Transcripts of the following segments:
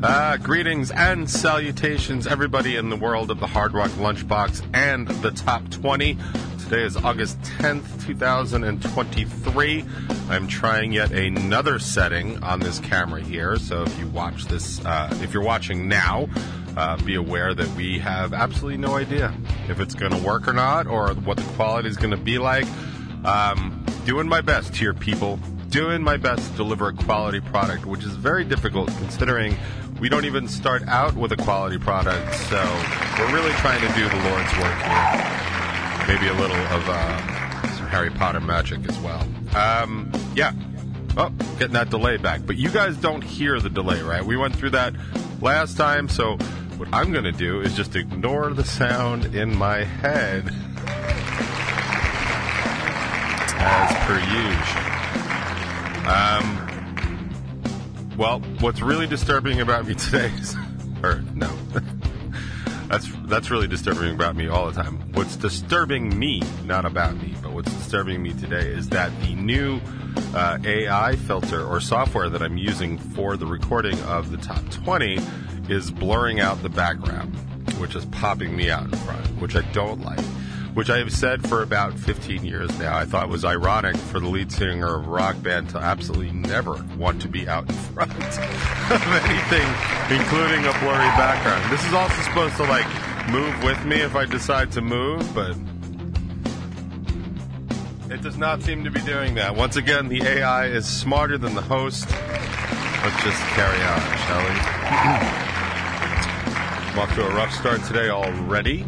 Uh, greetings and salutations, everybody in the world of the Hard Rock Lunchbox and the Top 20. Today is August 10th, 2023. I'm trying yet another setting on this camera here, so if you watch this, uh, if you're watching now, uh, be aware that we have absolutely no idea if it's going to work or not, or what the quality is going to be like. Um, doing my best here, people. Doing my best to deliver a quality product, which is very difficult considering we don't even start out with a quality product. So we're really trying to do the Lord's work here. Maybe a little of uh, some Harry Potter magic as well. Um, yeah. Oh, getting that delay back. But you guys don't hear the delay, right? We went through that last time, so what I'm going to do is just ignore the sound in my head as per usual. Um, well, what's really disturbing about me today is, or no, that's that's really disturbing about me all the time. What's disturbing me, not about me, but what's disturbing me today is that the new uh, AI filter or software that I'm using for the recording of the top 20 is blurring out the background, which is popping me out in front, which I don't like which I have said for about 15 years now. I thought was ironic for the lead singer of a rock band to absolutely never want to be out in front of anything, including a blurry background. This is also supposed to like move with me if I decide to move, but it does not seem to be doing that. Once again, the AI is smarter than the host. Let's just carry on, shall we? I'm off to a rough start today already.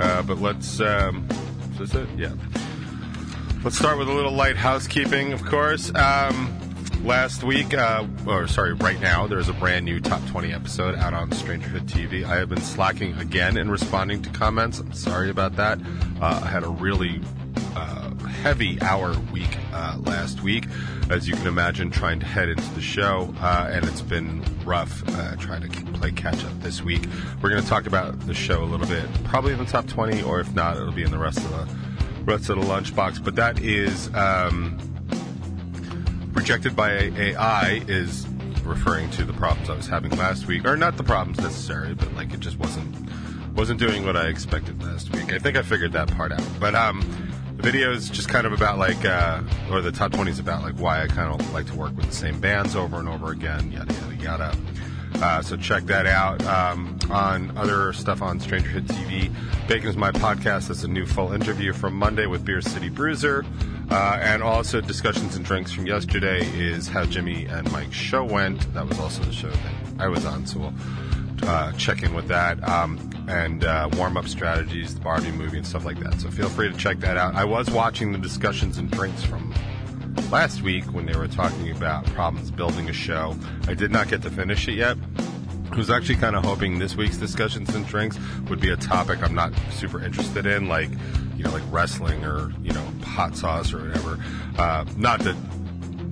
Uh, but let's. Um, is this it? Yeah. Let's start with a little light housekeeping, of course. Um, last week, uh, or sorry, right now, there's a brand new top 20 episode out on Strangerhood TV. I have been slacking again in responding to comments. I'm sorry about that. Uh, I had a really uh, heavy hour week uh, last week, as you can imagine, trying to head into the show, uh, and it's been rough uh, trying to play catch up this week. We're going to talk about the show a little bit, probably in the top 20, or if not, it'll be in the rest of the rest of the lunchbox. But that is um, rejected by AI is referring to the problems I was having last week, or not the problems necessarily, but like it just wasn't wasn't doing what I expected last week. I think I figured that part out, but um the video is just kind of about like, uh, or the top 20 is about like why I kind of like to work with the same bands over and over again, yada, yada, yada. Uh, so check that out. Um, on other stuff on Stranger Hit TV, Bacon's My Podcast. That's a new full interview from Monday with Beer City Bruiser. Uh, and also discussions and drinks from yesterday is how Jimmy and Mike's show went. That was also the show that I was on, so we'll uh, check in with that. Um, and uh, warm up strategies, the Barbie movie, and stuff like that. So feel free to check that out. I was watching the discussions and drinks from last week when they were talking about problems building a show. I did not get to finish it yet. I was actually kind of hoping this week's discussions and drinks would be a topic I'm not super interested in, like you know, like wrestling or you know, hot sauce or whatever. Uh, not that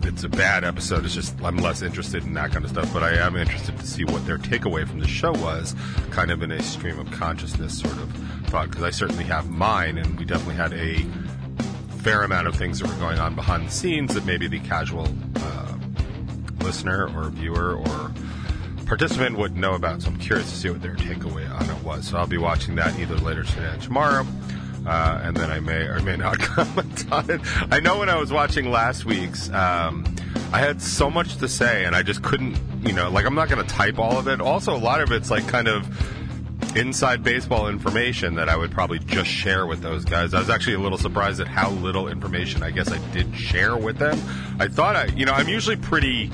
it's a bad episode. It's just I'm less interested in that kind of stuff, but I am interested to see what their takeaway from the show was, kind of in a stream of consciousness sort of thought, because I certainly have mine, and we definitely had a fair amount of things that were going on behind the scenes that maybe the casual uh, listener or viewer or participant would know about. So I'm curious to see what their takeaway on it was. So I'll be watching that either later today or tomorrow. Uh, and then I may or may not comment on it. I know when I was watching last week's, um, I had so much to say, and I just couldn't, you know, like I'm not going to type all of it. Also, a lot of it's like kind of inside baseball information that I would probably just share with those guys. I was actually a little surprised at how little information I guess I did share with them. I thought I, you know, I'm usually pretty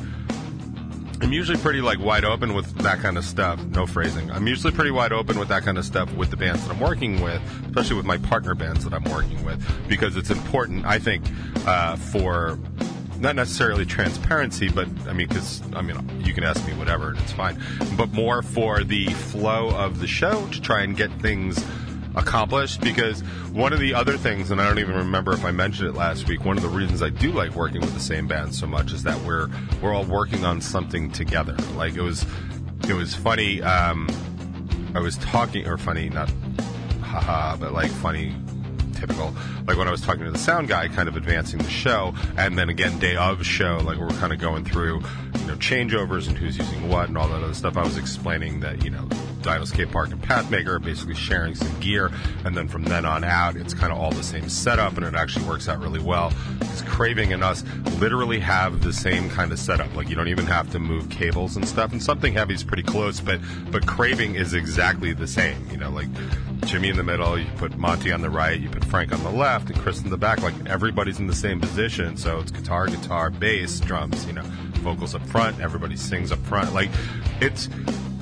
I'm usually pretty like wide open with that kind of stuff. No phrasing. I'm usually pretty wide open with that kind of stuff with the bands that I'm working with, especially with my partner bands that I'm working with, because it's important. I think uh, for not necessarily transparency, but I mean, because I mean, you can ask me whatever, and it's fine. But more for the flow of the show to try and get things accomplished because one of the other things, and I don't even remember if I mentioned it last week, one of the reasons I do like working with the same band so much is that we're we're all working on something together. Like it was it was funny. Um, I was talking or funny, not haha, but like funny typical. Like when I was talking to the sound guy, kind of advancing the show, and then again day of show, like we're kind of going through, you know, changeovers and who's using what and all that other stuff. I was explaining that you know Dino Skate Park and Pathmaker basically sharing some gear, and then from then on out, it's kind of all the same setup, and it actually works out really well because Craving and us literally have the same kind of setup. Like you don't even have to move cables and stuff, and something heavy is pretty close, but but Craving is exactly the same. You know, like Jimmy in the middle, you put Monty on the right, you put Frank on the left, and Chris in the back. Like everybody's in the same position, so it's guitar, guitar, bass, drums. You know, vocals up front, everybody sings up front. Like it's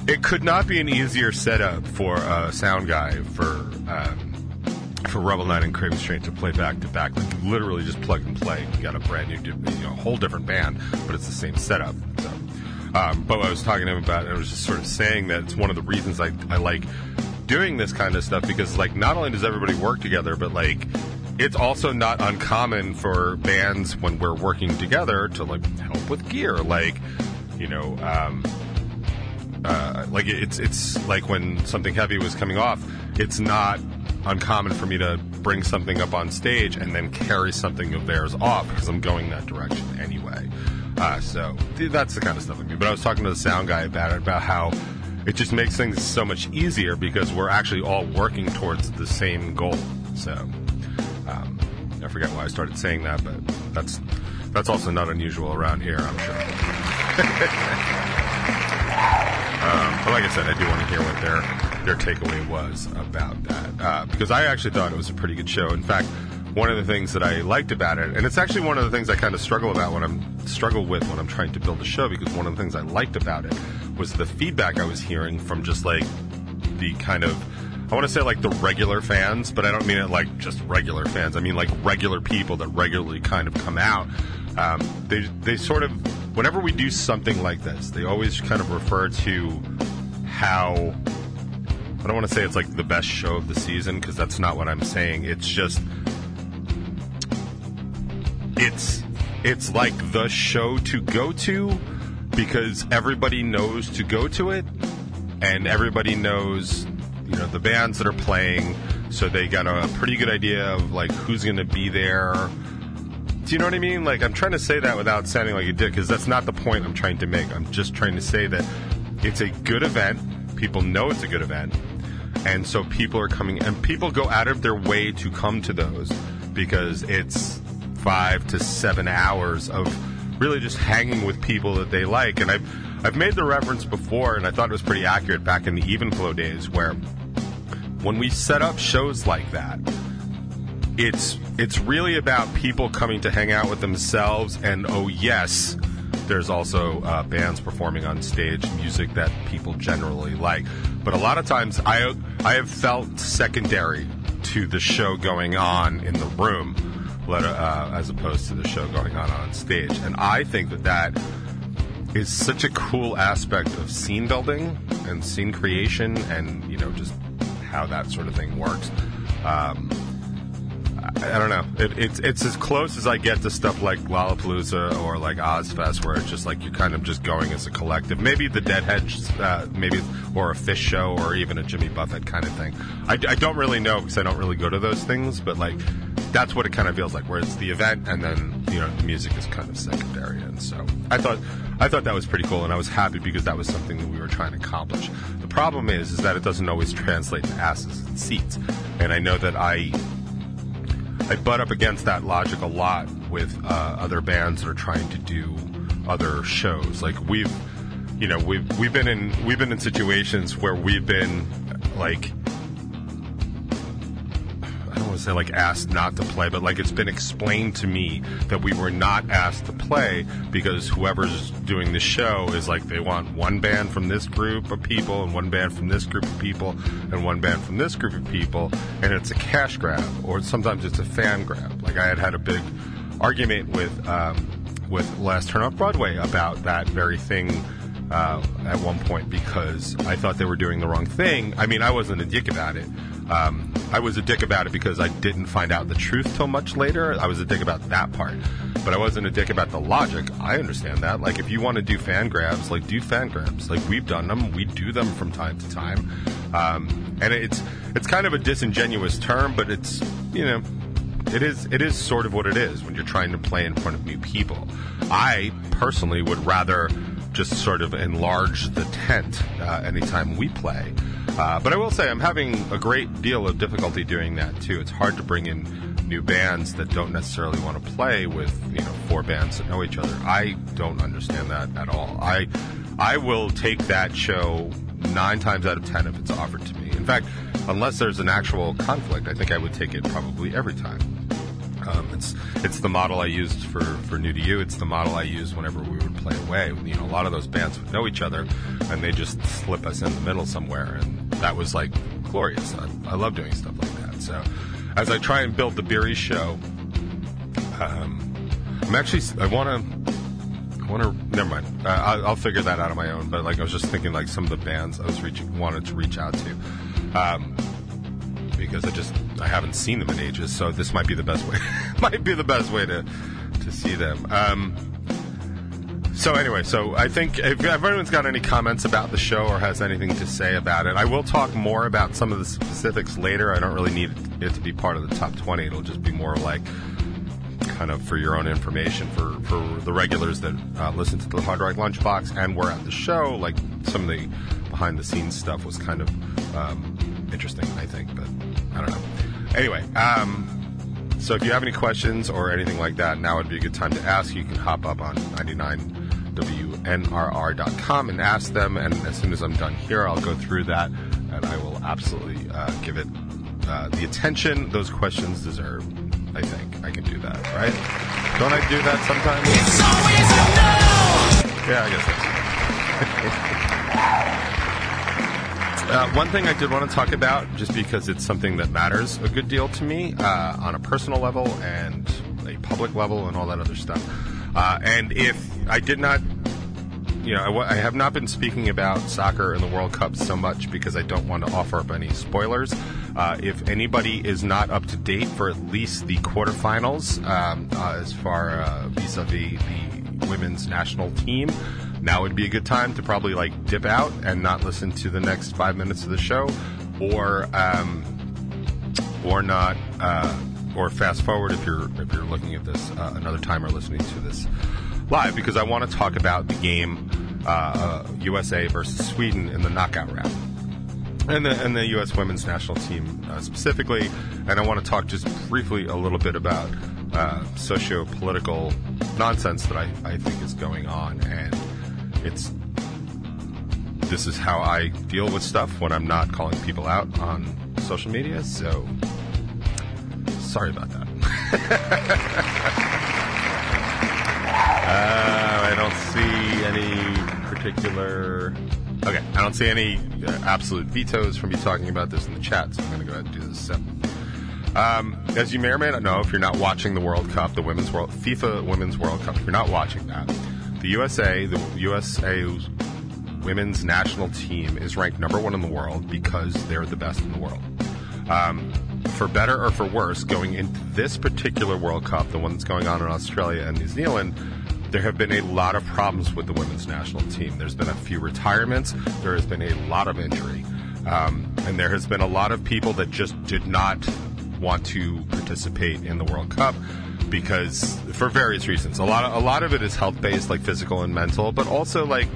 it could not be an easier setup for a sound guy for um, for Revel Nine and Craven Straight to play back to back. Like literally just plug and play. You got a brand new, you know, a whole different band, but it's the same setup. So, um, but I was talking to him about, I was just sort of saying that it's one of the reasons I, I like doing this kind of stuff because like not only does everybody work together, but like it's also not uncommon for bands when we're working together to like help with gear, like you know. Um, uh, like it's it's like when something heavy was coming off, it's not uncommon for me to bring something up on stage and then carry something of theirs off because I'm going that direction anyway. Uh, so that's the kind of stuff I mean. But I was talking to the sound guy about it, about how it just makes things so much easier because we're actually all working towards the same goal. So um, I forget why I started saying that, but that's that's also not unusual around here, I'm sure. Um, but like I said, I do want to hear what their their takeaway was about that uh, because I actually thought it was a pretty good show. In fact, one of the things that I liked about it, and it's actually one of the things I kind of struggle about when I'm struggle with when I'm trying to build a show because one of the things I liked about it was the feedback I was hearing from just like the kind of I want to say like the regular fans, but I don't mean it like just regular fans. I mean like regular people that regularly kind of come out. Um, they they sort of whenever we do something like this, they always kind of refer to how. I don't want to say it's like the best show of the season because that's not what I'm saying. It's just it's it's like the show to go to because everybody knows to go to it and everybody knows you know the bands that are playing so they got a pretty good idea of like who's going to be there you know what I mean? Like, I'm trying to say that without sounding like a dick, because that's not the point I'm trying to make. I'm just trying to say that it's a good event. People know it's a good event. And so people are coming, and people go out of their way to come to those because it's five to seven hours of really just hanging with people that they like. And I've, I've made the reference before, and I thought it was pretty accurate back in the Even Flow days, where when we set up shows like that, it's it's really about people coming to hang out with themselves and oh yes there's also uh, bands performing on stage music that people generally like. But a lot of times i i have felt secondary to the show going on in the room uh, as opposed to the show going on on stage. And i think that that is such a cool aspect of scene building and scene creation and you know just how that sort of thing works. Um, I don't know. It, it's it's as close as I get to stuff like Lollapalooza or like Ozzfest, where it's just like you're kind of just going as a collective. Maybe the Deadheads, uh, maybe or a Phish show, or even a Jimmy Buffett kind of thing. I, I don't really know because I don't really go to those things, but like that's what it kind of feels like, where it's the event and then you know the music is kind of secondary. And so I thought I thought that was pretty cool, and I was happy because that was something that we were trying to accomplish. The problem is is that it doesn't always translate to asses and seats, and I know that I I butt up against that logic a lot with uh, other bands that are trying to do other shows. Like we've, you know, we've we've been in we've been in situations where we've been like say like asked not to play, but like it's been explained to me that we were not asked to play because whoever's doing the show is like they want one band from this group of people and one band from this group of people and one band from this group of people, and it's a cash grab or sometimes it's a fan grab. Like I had had a big argument with um, with Last Turn Off Broadway about that very thing. Uh, at one point because I thought they were doing the wrong thing. I mean, I wasn't a dick about it. Um, I was a dick about it because I didn't find out the truth till much later. I was a dick about that part, but I wasn't a dick about the logic. I understand that. Like, if you want to do fan grabs, like do fan grabs. Like we've done them, we do them from time to time, um, and it's it's kind of a disingenuous term, but it's you know. It is. It is sort of what it is when you're trying to play in front of new people. I personally would rather just sort of enlarge the tent uh, anytime we play. Uh, but I will say I'm having a great deal of difficulty doing that too. It's hard to bring in new bands that don't necessarily want to play with you know four bands that know each other. I don't understand that at all. I I will take that show nine times out of ten if it's offered to me. In fact, unless there's an actual conflict, I think I would take it probably every time. Um, it's it's the model I used for, for New to You. It's the model I used whenever we would play away. You know, a lot of those bands would know each other, and they just slip us in the middle somewhere, and that was like glorious. I, I love doing stuff like that. So, as I try and build the Beery show, um, I'm actually I want to. I want to. Never mind. Uh, I'll, I'll figure that out on my own. But like, I was just thinking, like some of the bands I was reaching, wanted to reach out to. Um, because I just I haven't seen them in ages. So this might be the best way. might be the best way to to see them. Um, so anyway, so I think if, if anyone's got any comments about the show or has anything to say about it, I will talk more about some of the specifics later. I don't really need it to be part of the top twenty. It'll just be more like kind of for your own information for, for the regulars that uh, listen to the Hard Rock Lunchbox and were at the show. Like some of the behind the scenes stuff was kind of um, interesting, I think, but I don't know. Anyway, um, so if you have any questions or anything like that, now would be a good time to ask. You can hop up on 99WNRR.com and ask them. And as soon as I'm done here, I'll go through that and I will absolutely uh, give it uh, the attention those questions deserve. I think I can do that, right? Don't I do that sometimes? Yeah, I guess that's. Uh, one thing I did want to talk about, just because it's something that matters a good deal to me uh, on a personal level and a public level and all that other stuff. Uh, and if I did not, you know, I, I have not been speaking about soccer and the World Cup so much because I don't want to offer up any spoilers. Uh, if anybody is not up to date for at least the quarterfinals, um, uh, as far uh, vis-a-vis the women's national team, now would be a good time to probably like dip out and not listen to the next five minutes of the show, or um, or not, uh, or fast forward if you're if you're looking at this uh, another time or listening to this live, because I want to talk about the game uh, USA versus Sweden in the knockout round. And the, and the U.S. women's national team uh, specifically, and I want to talk just briefly a little bit about uh, socio-political nonsense that I, I think is going on, and it's this is how I deal with stuff when I'm not calling people out on social media. So sorry about that. uh, I don't see any particular. Okay, I don't see any uh, absolute vetoes from you talking about this in the chat, so I'm going to go ahead and do this. So, um, as you may or may not know, if you're not watching the World Cup, the Women's World FIFA Women's World Cup, if you're not watching that, the USA, the USA women's national team is ranked number one in the world because they're the best in the world. Um, for better or for worse, going into this particular World Cup, the one that's going on in Australia and New Zealand, there have been a lot of problems with the women's national team. There's been a few retirements. There has been a lot of injury. Um, and there has been a lot of people that just did not want to participate in the World Cup because for various reasons. A lot of, a lot of it is health based, like physical and mental, but also like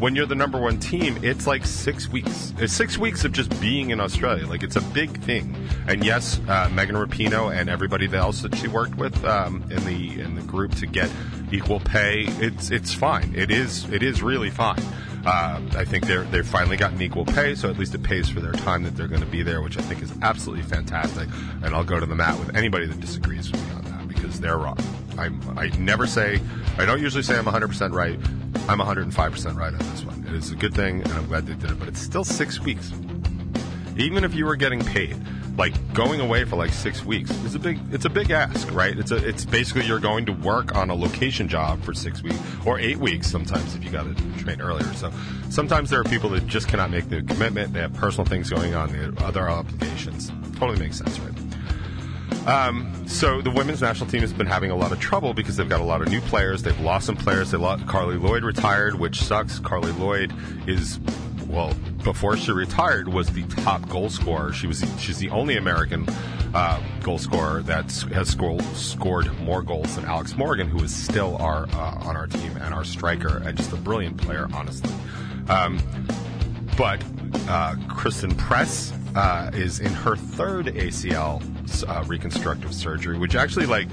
when you're the number one team, it's like six weeks. It's six weeks of just being in Australia. Like it's a big thing. And yes, uh, Megan Rapinoe and everybody else that she worked with um, in the in the group to get equal pay, it's it's fine. It is it is really fine. Uh, I think they're they've finally gotten equal pay, so at least it pays for their time that they're going to be there, which I think is absolutely fantastic. And I'll go to the mat with anybody that disagrees with me because they're wrong. I I never say I don't usually say I'm 100% right. I'm 105% right on this one. It is a good thing, and I'm glad they did it. But it's still six weeks. Even if you were getting paid, like going away for like six weeks is a big. It's a big ask, right? It's a. It's basically you're going to work on a location job for six weeks or eight weeks sometimes if you got to train earlier. So sometimes there are people that just cannot make the commitment. They have personal things going on. They have other obligations. totally makes sense, right? Um, so the women's national team has been having a lot of trouble because they've got a lot of new players. They've lost some players. They lost Carli Lloyd retired, which sucks. Carli Lloyd is well before she retired was the top goal scorer. She was she's the only American uh, goal scorer that has scored scored more goals than Alex Morgan, who is still our uh, on our team and our striker and just a brilliant player, honestly. Um, but uh, Christen Press uh, is in her third ACL uh, reconstructive surgery, which actually like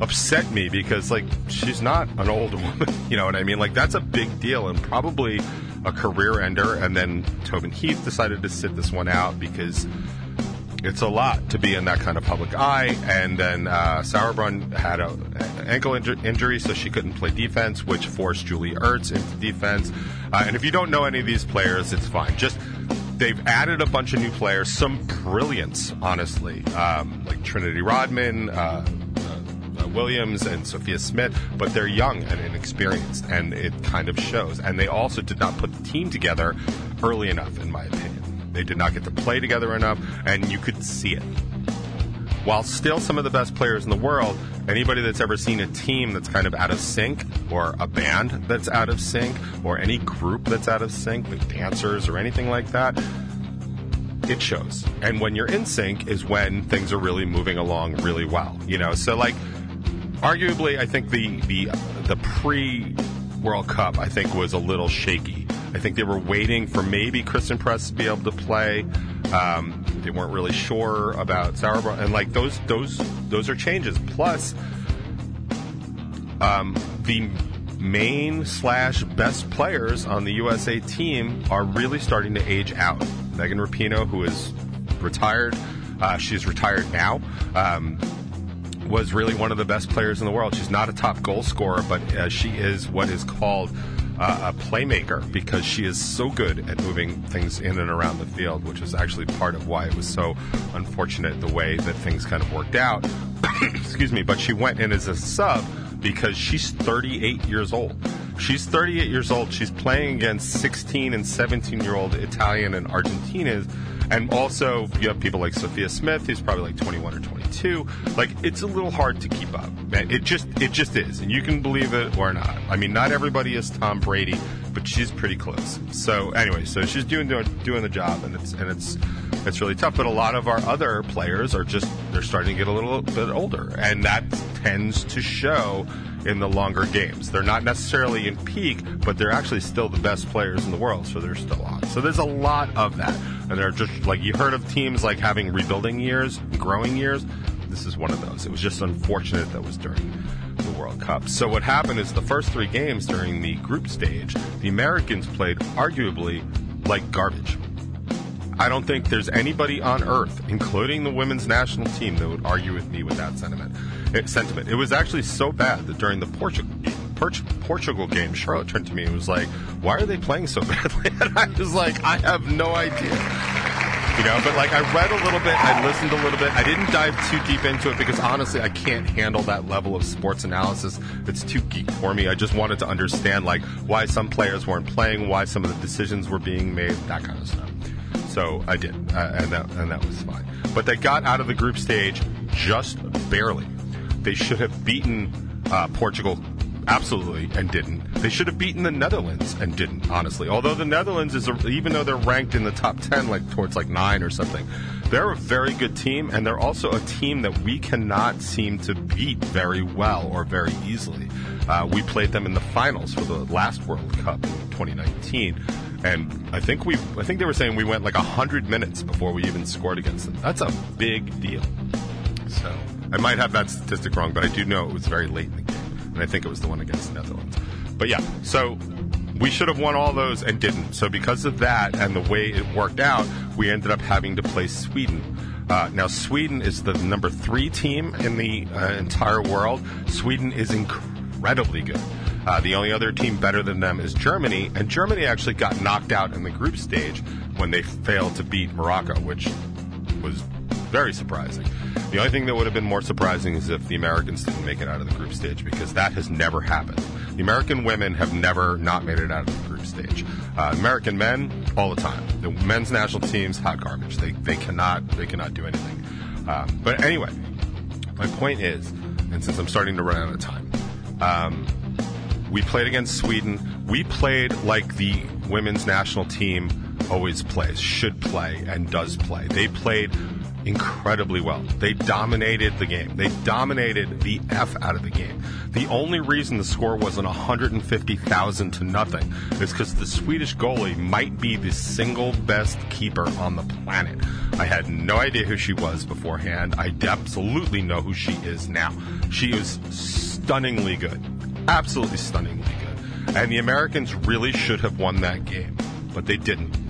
upset me because like she's not an old woman, you know what I mean? Like that's a big deal and probably a career ender. And then Tobin Heath decided to sit this one out because it's a lot to be in that kind of public eye. And then uh, Sauerbrunn had an ankle inju- injury, so she couldn't play defense, which forced Julie Ertz into defense. Uh, and if you don't know any of these players, it's fine. Just they've added a bunch of new players, some brilliance, honestly, um, like Trinity Rodman. Uh, uh, Williams and Sophia Smith, but they're young and inexperienced, and it kind of shows. And they also did not put the team together early enough, in my opinion. They did not get to play together enough, and you could see it. While still some of the best players in the world, anybody that's ever seen a team that's kind of out of sync, or a band that's out of sync, or any group that's out of sync, with dancers or anything like that, it shows. And when you're in sync is when things are really moving along really well. You know, so like arguably, I think the the the pre World Cup I think was a little shaky. I think they were waiting for maybe Christen Press to be able to play. Um, they weren't really sure about Sauerbrunn, and like those those those are changes. Plus, um, the main slash best players on the USA team are really starting to age out. Megan Rapinoe, who is retired, uh, she's retired now. Um, was really one of the best players in the world. She's not a top goal scorer, but uh, she is what is called uh, a playmaker because she is so good at moving things in and around the field, which is actually part of why it was so unfortunate the way that things kind of worked out. Excuse me, but she went in as a sub because she's 38 years old. She's 38 years old. She's playing against 16 and 17 year old Italian and Argentinians. And also, you have people like Sophia Smith, who's probably like 21 or 22. Too, like, it's a little hard to keep up. It just, it just is, and you can believe it or not. I mean, not everybody is Tom Brady, but she's pretty close. So, anyway, so she's doing doing, doing the job, and it's and it's it's really tough. But a lot of our other players are just they're starting to get a little bit older, and that tends to show in the longer games. They're not necessarily in peak, but they're actually still the best players in the world, so they're still on. So there's a lot of that. And they're just like you heard of teams like having rebuilding years, growing years. This is one of those. It was just unfortunate that was during the World Cup. So what happened is the first three games during the group stage, the Americans played arguably like garbage. I don't think there's anybody on earth, including the women's national team, that would argue with me with that sentiment. It, sentiment. It was actually so bad that during the Portugal game, Charlotte turned to me and was like, "Why are they playing so badly?" And I was like, "I have no idea." You know, but like I read a little bit, I listened a little bit. I didn't dive too deep into it because honestly, I can't handle that level of sports analysis. It's too geek for me. I just wanted to understand like why some players weren't playing, why some of the decisions were being made, that kind of stuff. So I did, uh, and that and that was fine. But they got out of the group stage just barely. They should have beaten uh, Portugal absolutely and didn't. They should have beaten the Netherlands and didn't. Honestly, although the Netherlands is a, even though they're ranked in the top ten, like towards like nine or something, they're a very good team, and they're also a team that we cannot seem to beat very well or very easily. Uh, we played them in the finals for the last World Cup in 2019 and I think we I think they were saying we went like hundred minutes before we even scored against them. That's a big deal. So I might have that statistic wrong, but I do know it was very late in the and I think it was the one against the Netherlands. But yeah, so we should have won all those and didn't. So because of that and the way it worked out, we ended up having to play Sweden. Uh, now, Sweden is the number three team in the uh, entire world. Sweden is incredibly good. Uh, the only other team better than them is Germany, and Germany actually got knocked out in the group stage when they failed to beat Morocco, which was very surprising. The only thing that would have been more surprising is if the Americans didn't make it out of the group stage because that has never happened. The American women have never not made it out of the group stage. Uh, American men, all the time. The men's national teams, hot garbage. They they cannot they cannot do anything. Um, but anyway, my point is, and since I'm starting to run out of time, um, we played against Sweden. We played like the women's national team always plays, should play, and does play. They played incredibly well. They dominated the game. They dominated the F out of the game. The only reason the score wasn't 150,000 to nothing is because the Swedish goalie might be the single best keeper on the planet. I had no idea who she was beforehand. I absolutely know who she is now. She is stunningly good. Absolutely stunningly good. And the Americans really should have won that game, but they didn't.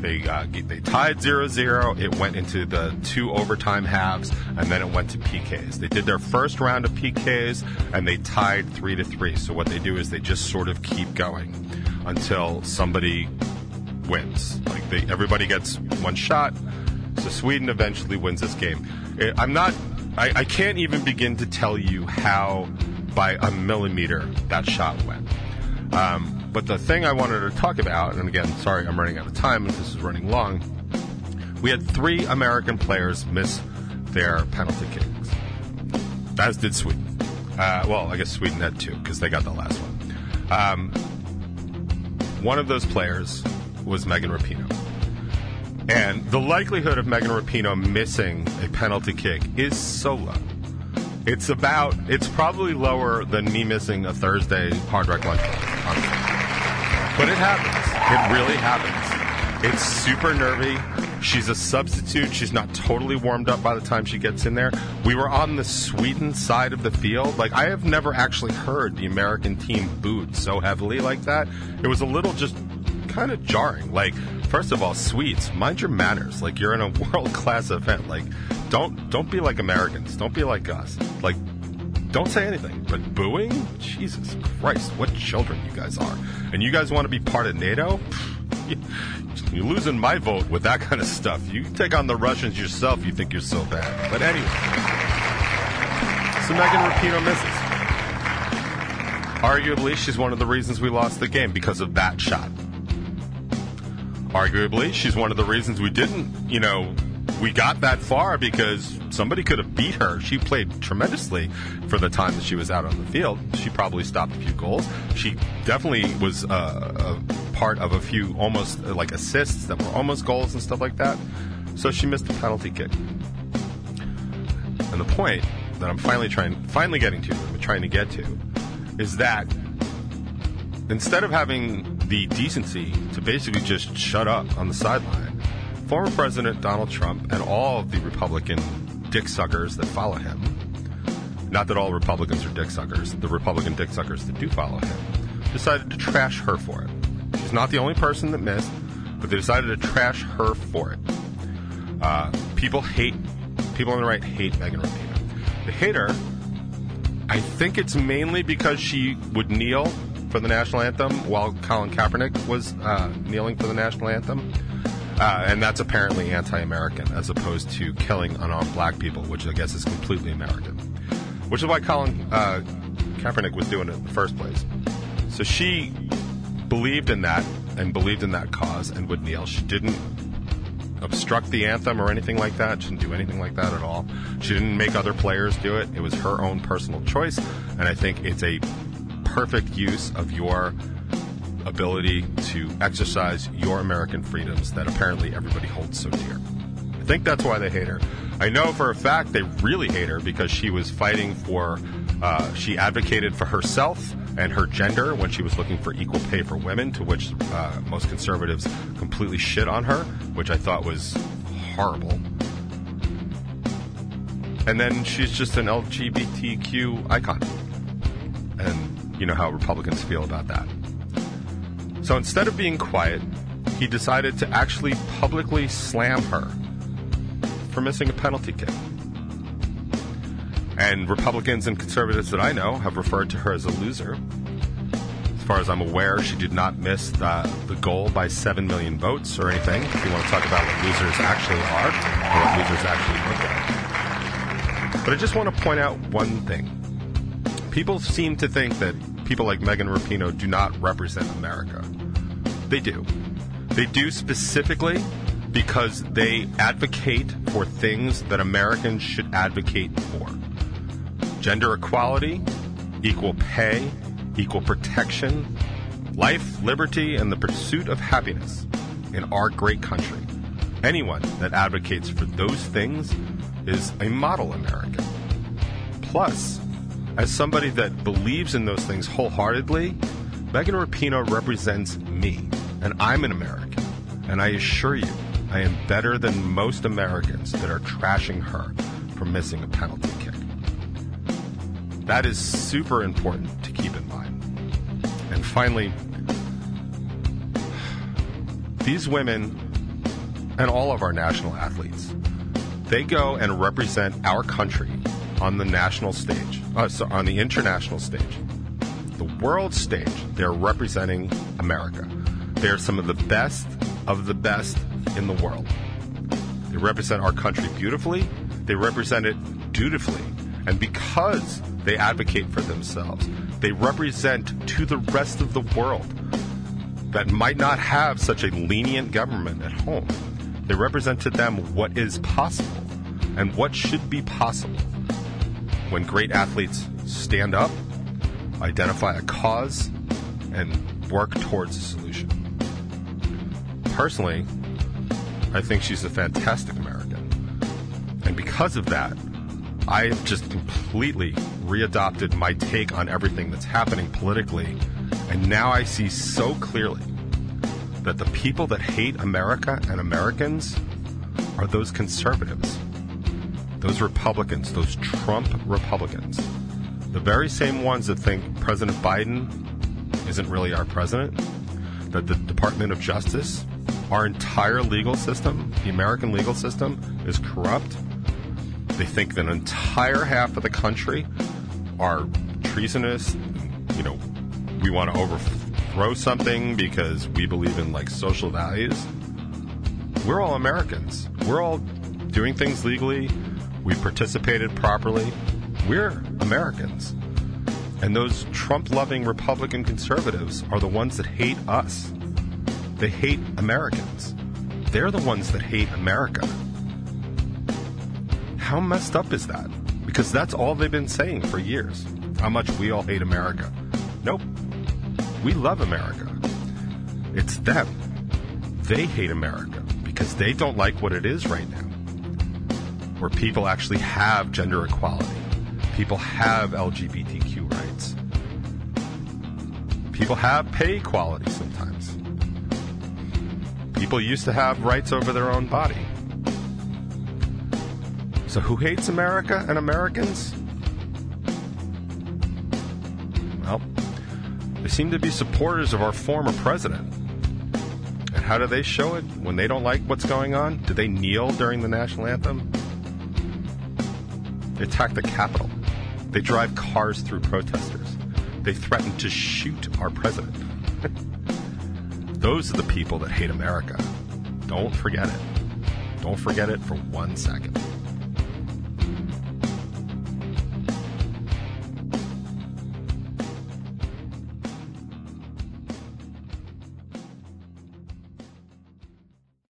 They uh, they tied 0-0. It went into the two overtime halves, and then it went to PKs. They did their first round of PKs, and they tied three to three. So what they do is they just sort of keep going until somebody wins. Like they, everybody gets one shot. So Sweden eventually wins this game. I'm not. I, I can't even begin to tell you how by a millimeter that shot went. Um, but the thing I wanted to talk about, and again, sorry, I'm running out of time if this is running long. We had three American players miss their penalty kicks, as did Sweden. Uh, well, I guess Sweden had two because they got the last one. Um, one of those players was Megan Rapinoe. And the likelihood of Megan Rapinoe missing a penalty kick is so low. It's about, it's probably lower than me missing a Thursday hard rock lunch. But it happens. It really happens. It's super nervy. She's a substitute. She's not totally warmed up by the time she gets in there. We were on the Sweden side of the field. Like, I have never actually heard the American team booed so heavily like that. It was a little just kind of jarring. Like, first of all, Swedes, mind your manners. Like, you're in a world class event. Like, don't don't be like Americans. Don't be like us. Like, don't say anything. But booing? Jesus Christ, what children you guys are. And you guys want to be part of NATO? You're losing my vote with that kind of stuff. You take on the Russians yourself, you think you're so bad. But anyway. So Megan Rapinoe misses. Arguably, she's one of the reasons we lost the game because of that shot. Arguably, she's one of the reasons we didn't, you know, we got that far because somebody could have beat her. She played tremendously for the time that she was out on the field. She probably stopped a few goals. She definitely was uh, a part of a few almost uh, like assists that were almost goals and stuff like that. So she missed a penalty kick. And the point that I'm finally trying, finally getting to, I'm trying to get to, is that instead of having the decency to basically just shut up on the sideline former President Donald Trump and all of the Republican dick suckers that follow him, not that all Republicans are dick suckers, the Republican dick suckers that do follow him, decided to trash her for it. She's not the only person that missed, but they decided to trash her for it. Uh, people hate, people on the right hate Megan Rapinoe. They hate her. I think it's mainly because she would kneel for the national anthem while Colin Kaepernick was uh, kneeling for the national anthem. Uh, and that's apparently anti-American, as opposed to killing unarmed black people, which I guess is completely American. Which is why Colin uh, Kaepernick was doing it in the first place. So she believed in that and believed in that cause and would kneel. She didn't obstruct the anthem or anything like that. She didn't do anything like that at all. She didn't make other players do it. It was her own personal choice, and I think it's a perfect use of your ability to exercise your American freedoms that apparently everybody holds so dear. I think that's why they hate her. I know for a fact they really hate her because she was fighting for, uh, she advocated for herself and her gender when she was looking for equal pay for women, to which uh, most conservatives completely shit on her, which I thought was horrible. And then she's just an LGBTQ icon. And you know how Republicans feel about that. So instead of being quiet, he decided to actually publicly slam her for missing a penalty kick. And Republicans and conservatives that I know have referred to her as a loser. As far as I'm aware, she did not miss the, the goal by 7 million votes or anything. If you want to talk about what losers actually are or what losers actually look like. But I just want to point out one thing. People seem to think that people like Megan Rapinoe do not represent America. They do. They do specifically because they advocate for things that Americans should advocate for gender equality, equal pay, equal protection, life, liberty, and the pursuit of happiness in our great country. Anyone that advocates for those things is a model American. Plus, as somebody that believes in those things wholeheartedly, Megan Rapinoe represents me, and I'm an American. And I assure you, I am better than most Americans that are trashing her for missing a penalty kick. That is super important to keep in mind. And finally, these women and all of our national athletes, they go and represent our country on the national stage, uh, so on the international stage, the world stage. They're representing America. They're some of the best of the best in the world. They represent our country beautifully. They represent it dutifully. And because they advocate for themselves, they represent to the rest of the world that might not have such a lenient government at home. They represent to them what is possible and what should be possible when great athletes stand up, identify a cause, and work towards a solution. Personally, I think she's a fantastic American. And because of that, I have just completely readopted my take on everything that's happening politically. And now I see so clearly that the people that hate America and Americans are those conservatives, those Republicans, those Trump Republicans, the very same ones that think President Biden isn't really our president, that the Department of Justice our entire legal system, the American legal system, is corrupt. They think that an entire half of the country are treasonous. You know, we want to overthrow something because we believe in like social values. We're all Americans. We're all doing things legally. We participated properly. We're Americans. And those Trump loving Republican conservatives are the ones that hate us. They hate Americans. They're the ones that hate America. How messed up is that? Because that's all they've been saying for years. How much we all hate America. Nope. We love America. It's them. They hate America because they don't like what it is right now. Where people actually have gender equality, people have LGBTQ rights, people have pay equality sometimes. People used to have rights over their own body. So, who hates America and Americans? Well, they seem to be supporters of our former president. And how do they show it when they don't like what's going on? Do they kneel during the national anthem? They attack the Capitol. They drive cars through protesters. They threaten to shoot our president. Those are the people that hate America. Don't forget it. Don't forget it for one second.